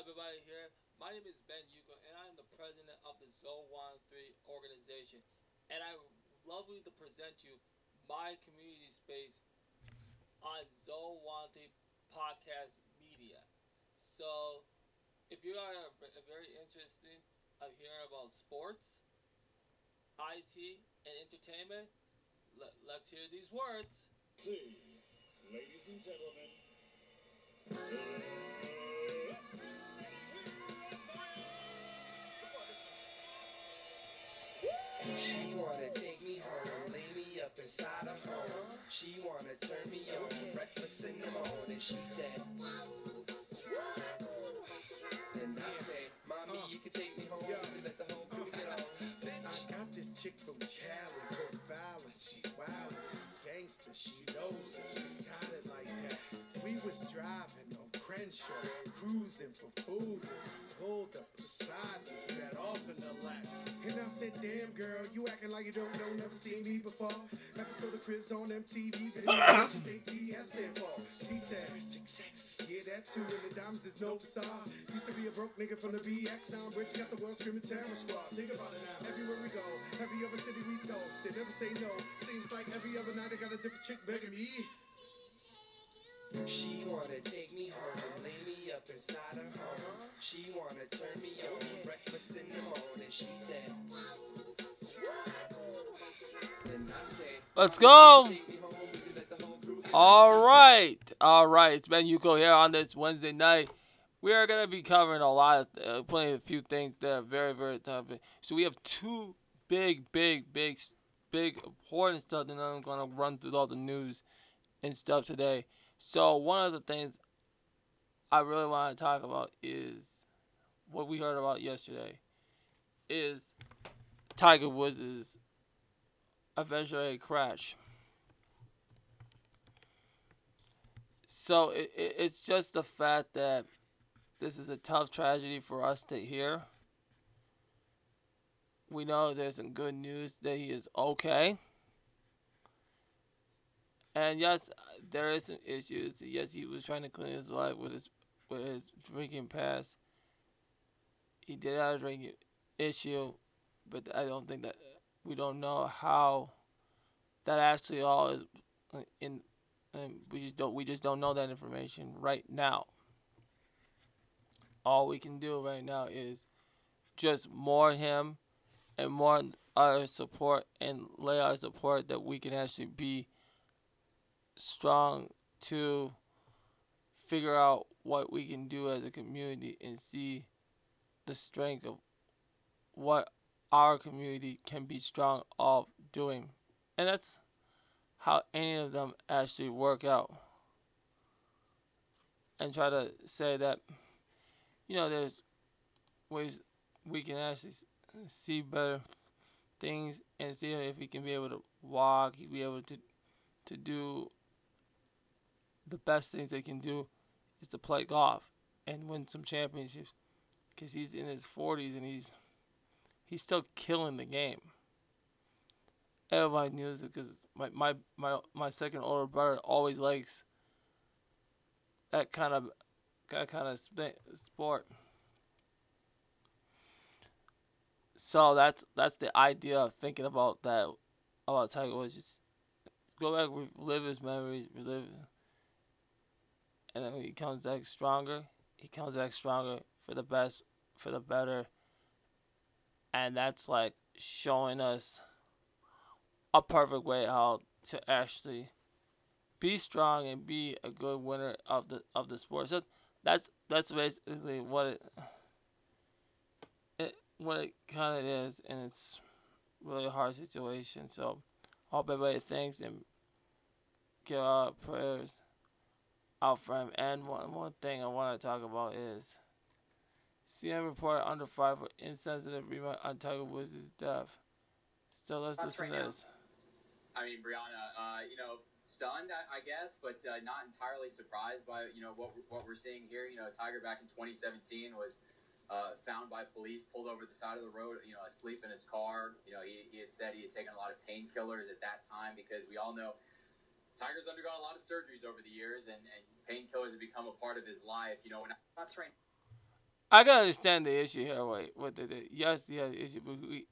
everybody here. My name is Ben Yuko, and I'm the president of the Zowan 3 organization. And I lovely to present you my community space on Zowan 3 podcast media. So, if you are very interested of hearing about sports, IT, and entertainment, let, let's hear these words. Please, ladies and gentlemen. Wanna take me home, lay me up inside her home. She wanna turn me on, breakfast in the morning. She said, and I say, mommy, you can take me home. Can let the whole crew get on. I got this chick from Cali, Cook Valley. She's wild, she's gangster, she knows it, she's it like that. We was driving on Crenshaw, cruising for food. Said, damn girl, you acting like you don't know, never seen me before. Episode of Cribs on MTV, video, what you think TS stand for? She said, yeah, that too, and the diamonds is no facade. Used to be a broke nigga from the BX, now I'm rich, got the world screaming terror squad. Think about it now, everywhere we go, every other city we go, they never say no. Seems like every other night I got a different chick begging me. She wanna take me home, lay me up inside her home. She wanna turn me on, breakfast in the morning. She said, and Let's go! take me home, we can let the whole crew get All right, all right. It's Ben Yuko here on this Wednesday night. We are gonna be covering a lot of, uh, playing a few things that are very, very tough. So we have two big, big, big, big important stuff, and I'm gonna run through all the news and stuff today. So one of the things I really want to talk about is what we heard about yesterday. Is Tiger Woods' eventually crash. So it, it, it's just the fact that this is a tough tragedy for us to hear. We know there's some good news that he is okay. And yes, there is some issues. Yes, he was trying to clean his life with his with his drinking past. He did have a drinking issue, but I don't think that we don't know how that actually all is in and we just don't we just don't know that information right now. All we can do right now is just more him and more our support and lay our support that we can actually be strong to figure out what we can do as a community and see the strength of what our community can be strong of doing. And that's how any of them actually work out. And try to say that, you know, there's ways we can actually see better things and see if we can be able to walk, be able to to do the best things they can do is to play golf and win some championships because he's in his 40s and he's he's still killing the game. Everybody knows it because my, my my my second older brother always likes that kind of that kind of sp- sport. So that's that's the idea of thinking about that about Tiger Woods. Just go back, relive his memories, relive, and then he comes back stronger, he comes back stronger for the best, for the better, and that's like showing us a perfect way how to actually be strong and be a good winner of the of the sport. So that's that's basically what it it what it kind of is, and it's really a hard situation. So hope everybody thinks and give our prayers out for him. And one one thing I want to talk about is CNN report under fire for insensitive remark on Tiger Woods' death. So let's That's listen right to now. this. I mean, Brianna, uh, you know, stunned, I, I guess, but uh, not entirely surprised by you know what we're- what we're seeing here. You know, Tiger back in 2017 was uh, found by police, pulled over the side of the road, you know, asleep in his car. You know, he, he had said he had taken a lot of painkillers at that time because we all know Tiger's undergone a lot of surgeries over the years, and, and painkillers have become a part of his life. You know, when I, That's right. I can understand the issue here. Wait, what the, the yes, yeah, issue, but we,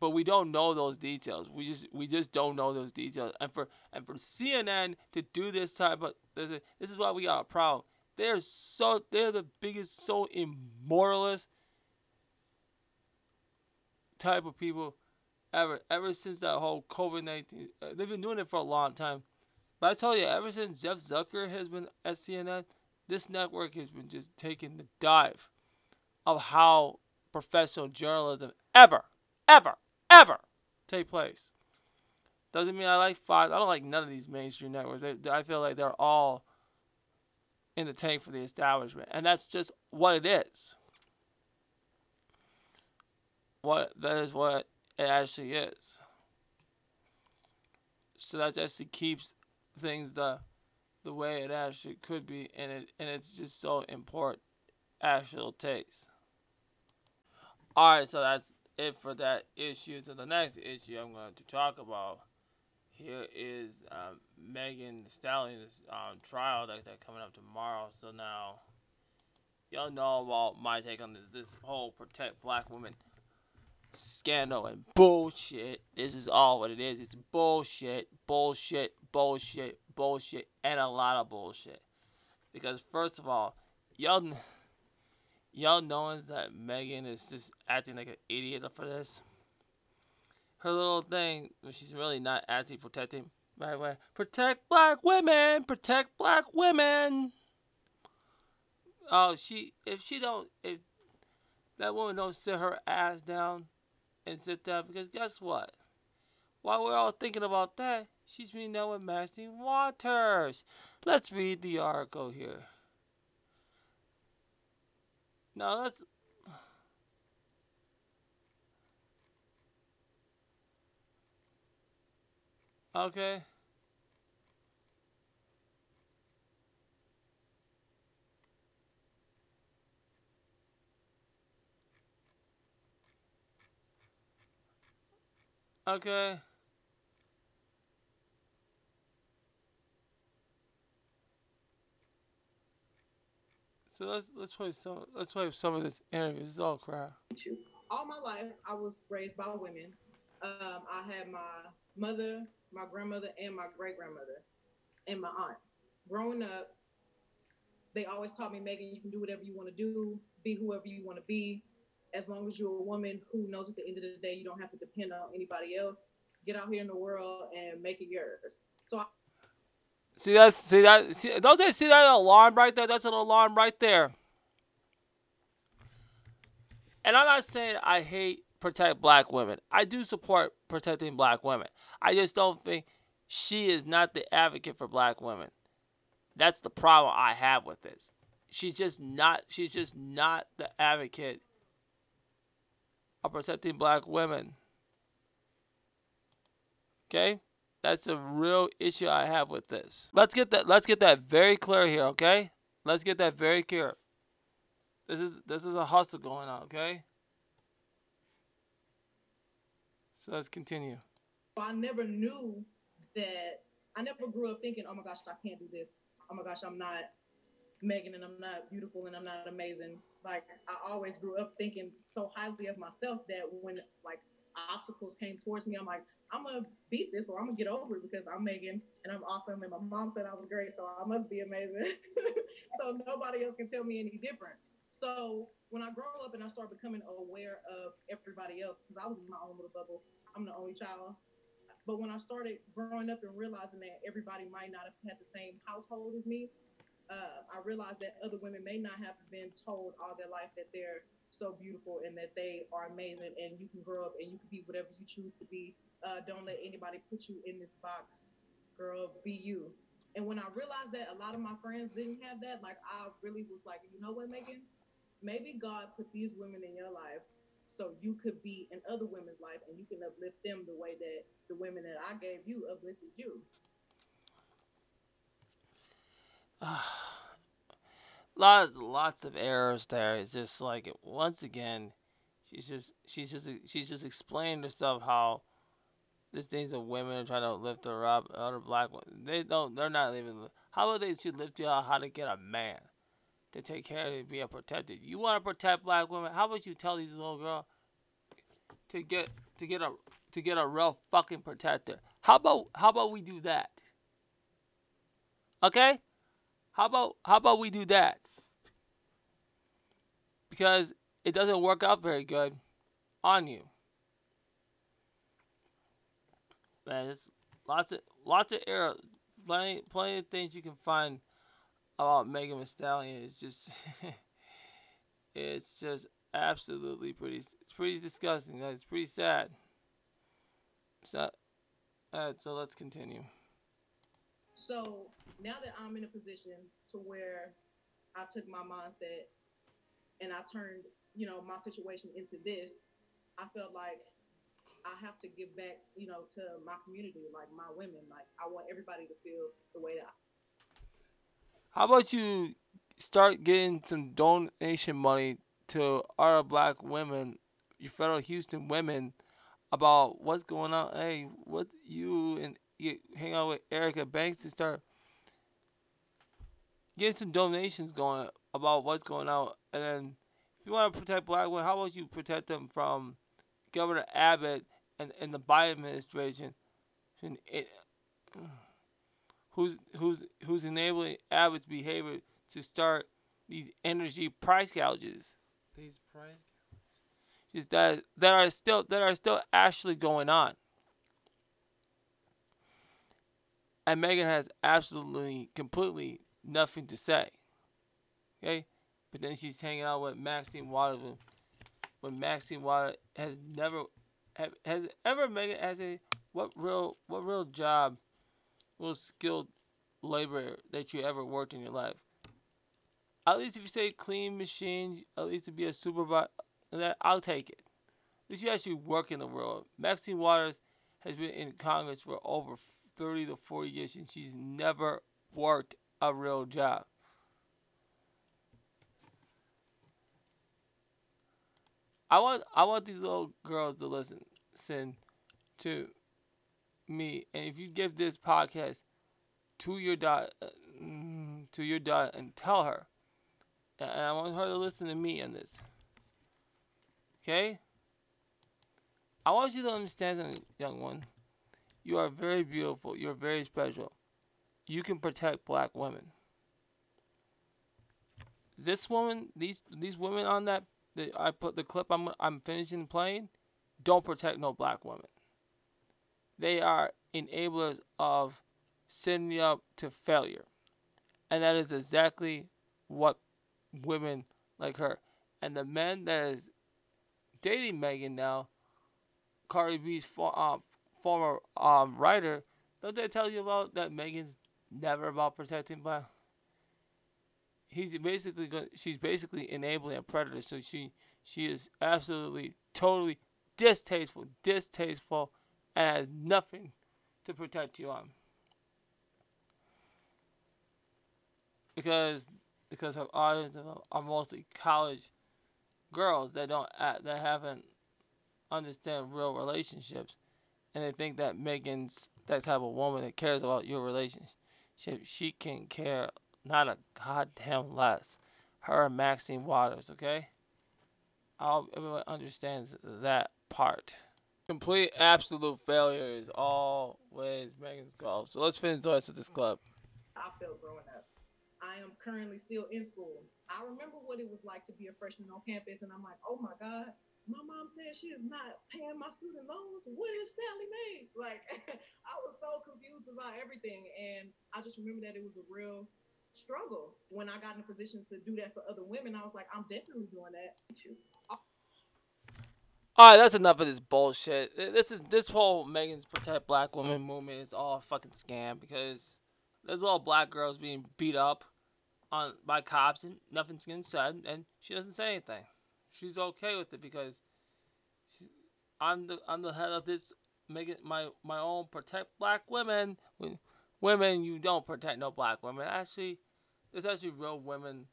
but we don't know those details. We just we just don't know those details. And for and for CNN to do this type of this is, this is why we got a problem. They're so they're the biggest so immoralist type of people ever ever since that whole COVID nineteen. Uh, they've been doing it for a long time. But I tell you, ever since Jeff Zucker has been at CNN, this network has been just taking the dive of how professional journalism ever, ever, ever take place. Doesn't mean I like Fox. I don't like none of these mainstream networks. I feel like they're all in the tank for the establishment, and that's just what it is. What that is what it actually is. So that actually keeps things the the way it actually could be, and it and it's just so important. Actual taste. All right, so that's it for that issue. So the next issue I'm going to talk about here is um, Megan Stallion's um, trial that that coming up tomorrow. So now y'all know about my take on this, this whole protect black women scandal and bullshit. This is all what it is. It's bullshit, bullshit, bullshit, bullshit, and a lot of bullshit. Because first of all, y'all y'all knowing that Megan is just acting like an idiot for this. Her little thing, she's really not actually protecting by the way. Protect black women, protect black women. Oh, she if she don't if that woman don't sit her ass down and sit down because guess what? While we're all thinking about that, she's meeting out with Maxine Waters. Let's read the article here. Now let's. Okay. Okay. So let's let's play some let's play some of this interview. This is all crap. All my life, I was raised by women. Um, I had my mother, my grandmother, and my great grandmother, and my aunt. Growing up, they always taught me, Megan, you can do whatever you want to do, be whoever you want to be, as long as you're a woman who knows at the end of the day you don't have to depend on anybody else. Get out here in the world and make it yours. So I See that? See that? See, don't they see that alarm right there? That's an alarm right there. And I'm not saying I hate protect black women. I do support protecting black women. I just don't think she is not the advocate for black women. That's the problem I have with this. She's just not she's just not the advocate of protecting black women. Okay? That's a real issue I have with this. Let's get that let's get that very clear here, okay? Let's get that very clear. This is this is a hustle going on, okay? So let's continue. I never knew that. I never grew up thinking, oh my gosh, I can't do this. Oh my gosh, I'm not Megan and I'm not beautiful and I'm not amazing. Like I always grew up thinking so highly of myself that when like obstacles came towards me, I'm like, I'm gonna beat this or I'm gonna get over it because I'm Megan and I'm awesome and my mom said I was great, so I must be amazing. so nobody else can tell me any different. So when I grow up and I start becoming aware of everybody else, because I was in my own little bubble, I'm the only child. But when I started growing up and realizing that everybody might not have had the same household as me, uh, I realized that other women may not have been told all their life that they're so beautiful and that they are amazing and you can grow up and you can be whatever you choose to be. Uh, don't let anybody put you in this box. Girl, be you. And when I realized that a lot of my friends didn't have that, like I really was like, you know what, Megan? Maybe God put these women in your life so you could be in other women's life and you can uplift them the way that the women that I gave you uplifted you. lots lots of errors there. It's just like once again, she's just she's just she's just explaining herself how this things of women are trying to lift her up. Other black women, they don't. They're not even. How about they should lift you out? How to get a man? to take care of it, be a protector. You want to protect black women? How about you tell these little girls to get to get a to get a real fucking protector? How about how about we do that? Okay? How about how about we do that? Because it doesn't work out very good on you. Man, there's lots of lots of error, plenty plenty of things you can find about Megan Thee Stallion. It's just it's just absolutely pretty. It's pretty disgusting. It's pretty sad. So, uh, so let's continue. So now that I'm in a position to where I took my mindset and I turned, you know, my situation into this, I felt like I have to give back, you know, to my community, like my women. Like I want everybody to feel the way that. How about you start getting some donation money to other black women, your fellow Houston women, about what's going on? Hey, what you and you hang out with Erica Banks and start getting some donations going about what's going on. And then if you want to protect black women, how about you protect them from Governor Abbott and, and the Biden administration? It, who's who's who's enabling Abbott's behavior to start these energy price gouges. These price just that that are still that are still actually going on. And Megan has absolutely completely nothing to say. Okay? But then she's hanging out with Maxine Waters when Maxine Waters has never have, has ever Megan has a what real what real job real skilled labor that you ever worked in your life. At least if you say clean machines, at least to be a supervisor, that I'll take it. At least you actually work in the world. Maxine Waters has been in Congress for over 30 to 40 years and she's never worked a real job. I want I want these little girls to listen, to me, and if you give this podcast to your daughter, mm, to your daughter, and tell her, and I want her to listen to me on this. Okay? I want you to understand young one. You are very beautiful. You're very special. You can protect black women. This woman, these these women on that, the, I put the clip I'm I'm finishing playing, don't protect no black women. They are enablers of setting you up to failure. And that is exactly what women like her and the men that is dating Megan now, Cardi B's um, former um, writer, don't they tell you about that Megan's never about protecting black? He's basically going. She's basically enabling a predator. So she she is absolutely totally distasteful, distasteful, and has nothing to protect you on. because because her audience are mostly college girls that don't act, that haven't understand real relationships, and they think that Megan's that type of woman that cares about your relationship. She can care not a goddamn less. Her Maxine Waters, okay? All everyone understands that part. Complete absolute failure is always Megan's goal. So let's finish the rest of this club. I felt growing up. I am currently still in school. I remember what it was like to be a freshman on campus, and I'm like, oh my God, my mom said she is not paying my student loans. What is Sallie Mae? Like, I was so confused about everything, and I just remember that it was a real struggle. When I got in a position to do that for other women, I was like, I'm definitely doing that. All right, that's enough of this bullshit. This is this whole Megan's protect black women movement is all a fucking scam because there's little black girls being beat up on by cops and nothing's getting said, and she doesn't say anything. She's okay with it because she, I'm the I'm the head of this making my my own protect black women. When women, you don't protect no black women. Actually, there's actually real women.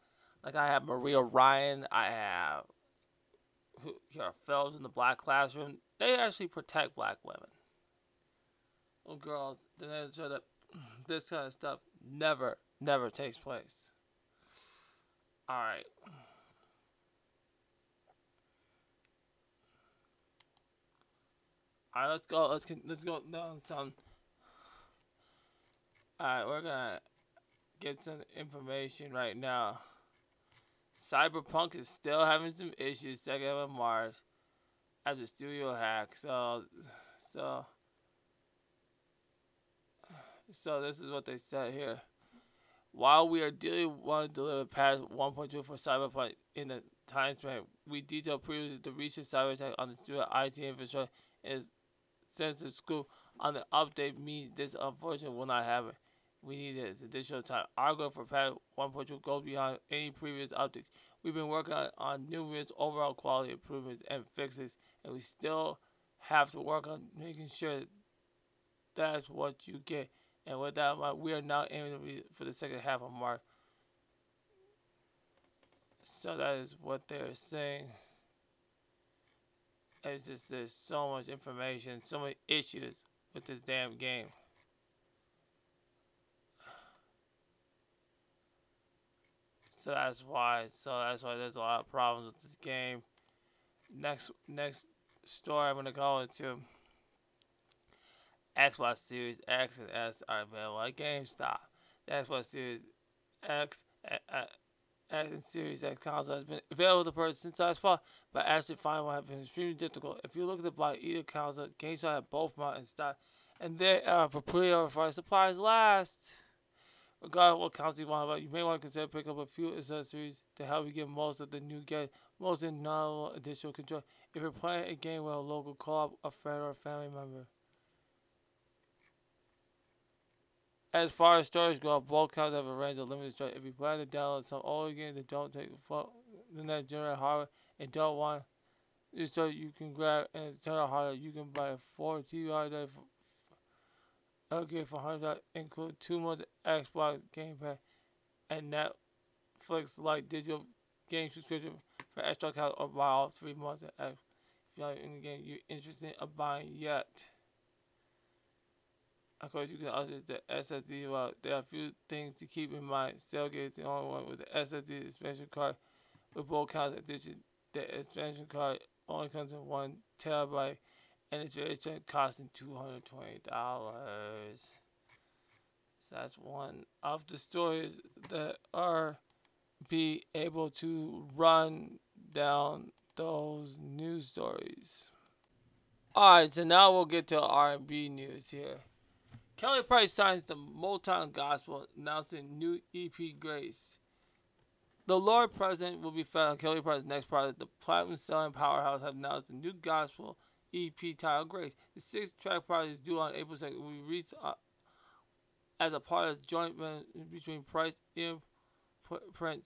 Like I have Maria Ryan. I have who here fellows in the black classroom. They actually protect black women. Little girls, they show that this kind of stuff never, never takes place. All right. All right, let's go. Let's let's go down some. All right, we're gonna get some information right now. Cyberpunk is still having some issues. Second of March, as a studio hack. So, so, so this is what they said here. While we are dealing want to deliver patch 1.2 for Cyberpunk in the time span, we detailed previously the recent cyber attack on the studio IT infrastructure is sensitive school on the update means this unfortunately will not happen. We need this additional time. Our goal for patch 1.2 goes beyond any previous updates. We've been working on, on numerous overall quality improvements and fixes, and we still have to work on making sure that's what you get. And with that in mind, we are now aiming for the second half of March. So that is what they're saying. It's just there's so much information, so many issues with this damn game. So that's why. So that's why there's a lot of problems with this game. Next, next story I'm gonna go into. Xbox Series X and S are available at GameStop. The Xbox Series X, uh, uh, uh, uh, and Series X console has been available to purchase since last fall, but actually finding one has been extremely difficult. If you look at the buy either console, GameStop have both out in stock, and they are for pre-order supplies last. Regardless of what console you want, but you may want to consider picking up a few accessories to help you get most of the new game, most of the additional control. If you're playing a game with a local co-op, a friend, or a family member. As far as storage go, both consoles have a range of limited storage. If you plan to download some older games that don't take the next generation hardware and don't want so you can grab and turn on hardware, you can buy a 4 TV hardware Okay, for hundred include two months Xbox Game Pass and Netflix like digital game subscription for extra cost or buy all three months of X. If you're the game you're interested in buying yet. Of course, you can also use the SSD. Well, there are a few things to keep in mind. Seagate is the only one with the SSD expansion card with both kinds of addition. The expansion card only comes in one terabyte and it's registration costing $220. So that's one of the stories that are be able to run down those news stories. Alright, so now we'll get to R&B news here. Kelly Price signs the Motown Gospel announcing new EP Grace. The Lord President will be found on Kelly Price's next project. The platinum selling powerhouse have announced a new gospel EP titled Grace. The six track project is due on April 2nd. We reach uh, as a part of the joint venture between Price Imprint,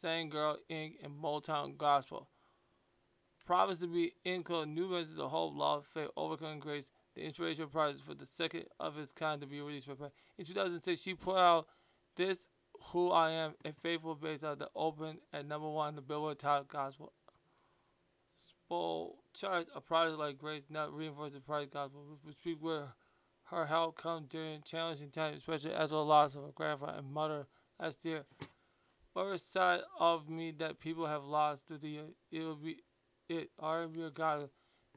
Sang Girl Inc., and Motown Gospel. Promised to be include new messages of hope, love, faith, overcoming grace. The project for the second of its kind to be released. In 2006, she put out this Who I Am, a faithful based on the open at number one the Billboard Top Gospel gospel church, a project like Grace not reinforce the project gospel, which speak where her help come during challenging times, especially as well loss of her grandfather and mother last year. Whatever side of me that people have lost through the year, it will be it R&B God.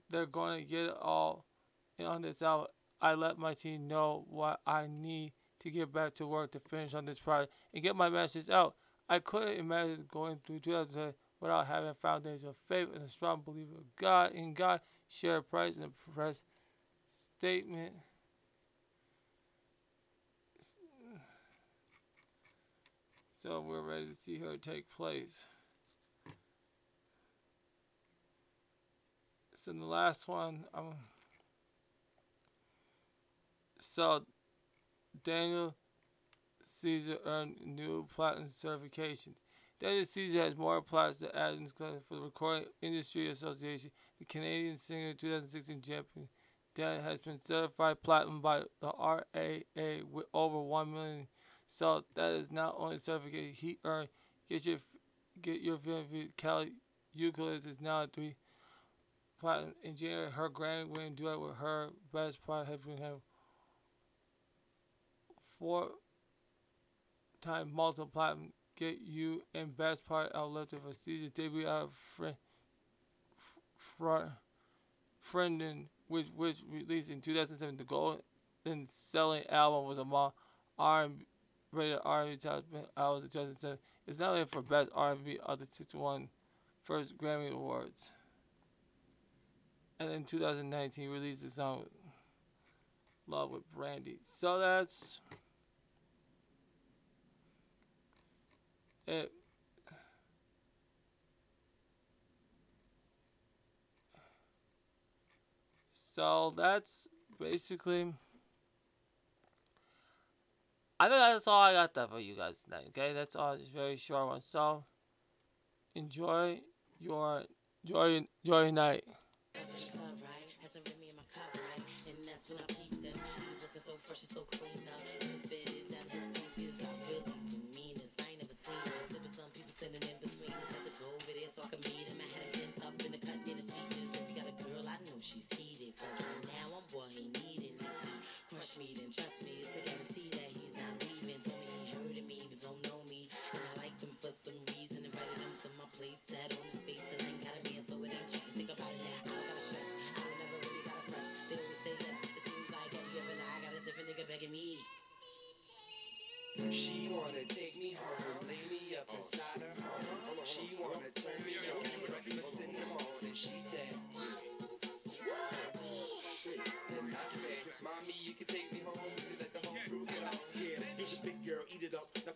They're going to get it all on this album. I let my team know what I need to get back to work to finish on this project and get my message out. I couldn't imagine going through 2020 without having a foundation of faith and a strong belief of God in God, share price and press statement. So we're ready to see her take place. So the last one, um, so Daniel Caesar earned new platinum certifications. Daniel Caesar has more applause than Adams for the Recording Industry Association. The Canadian singer 2016 champion Dan has been certified platinum by the RAA with over 1 million. So that is not only certification he earned. Get your get your feeling Kali Uchis is now three platinum. In January, her Grammy winning duet with her best part has been four times multiple get you and best part outlifted for season debut out of friend front friendin which which released in 2007 the gold then selling album was among R&B rated R&B top albums in 2007 it's nominated for best R&B other 61 first Grammy Awards. And in 2019 released the song Love with Brandy. So that's it So that's basically. I think that's all I got there for you guys tonight. Okay, that's all. Just very short one. So enjoy your enjoy your night. me,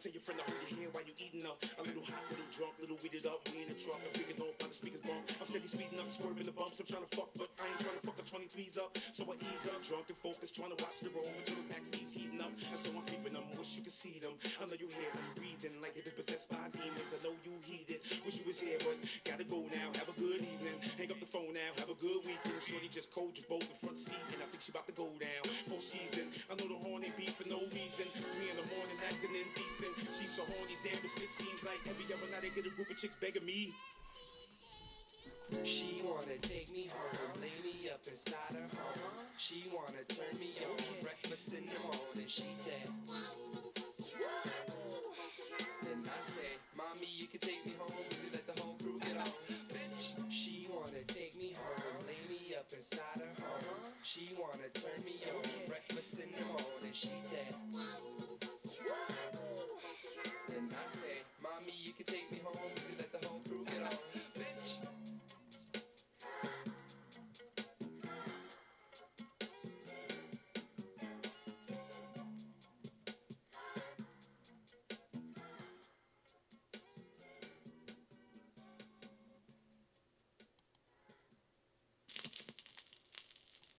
tell your friend to hold your hand while you eating up. A little hot, little drunk, little weeded up. We in the truck, I'm figuring off by the speakers bump. I'm steady speeding up, swerving the bumps. I'm trying to fuck, but I ain't trying to fuck. 20 speeds up, so I ease up. Drunk and focused, trying to watch the road until the backseat's heating up. And so I'm peeping them, wish you could see them. I know you hear them breathing like if it's possessed by demons. I know you it, wish you was here, but gotta go now. Have a good evening. Hang up the phone now, have a just cold, just both in front seat, and I think she about to go down. Full season, I know the horny beat for no reason. Three in the morning, acting indecent. She's so horny, damn, but it seems like every other night I get a group of chicks begging me. She wanna take me home, lay me up inside her home. She wanna turn me on, breakfast in the morning. She said. Then I said, Mommy, you can take me home. You let the whole crew get on. Bitch, she wanna take me home, lay me up inside her home. She wanna turn me on, breakfast in the morning. She said. Then I said, Mommy, you can take me home. You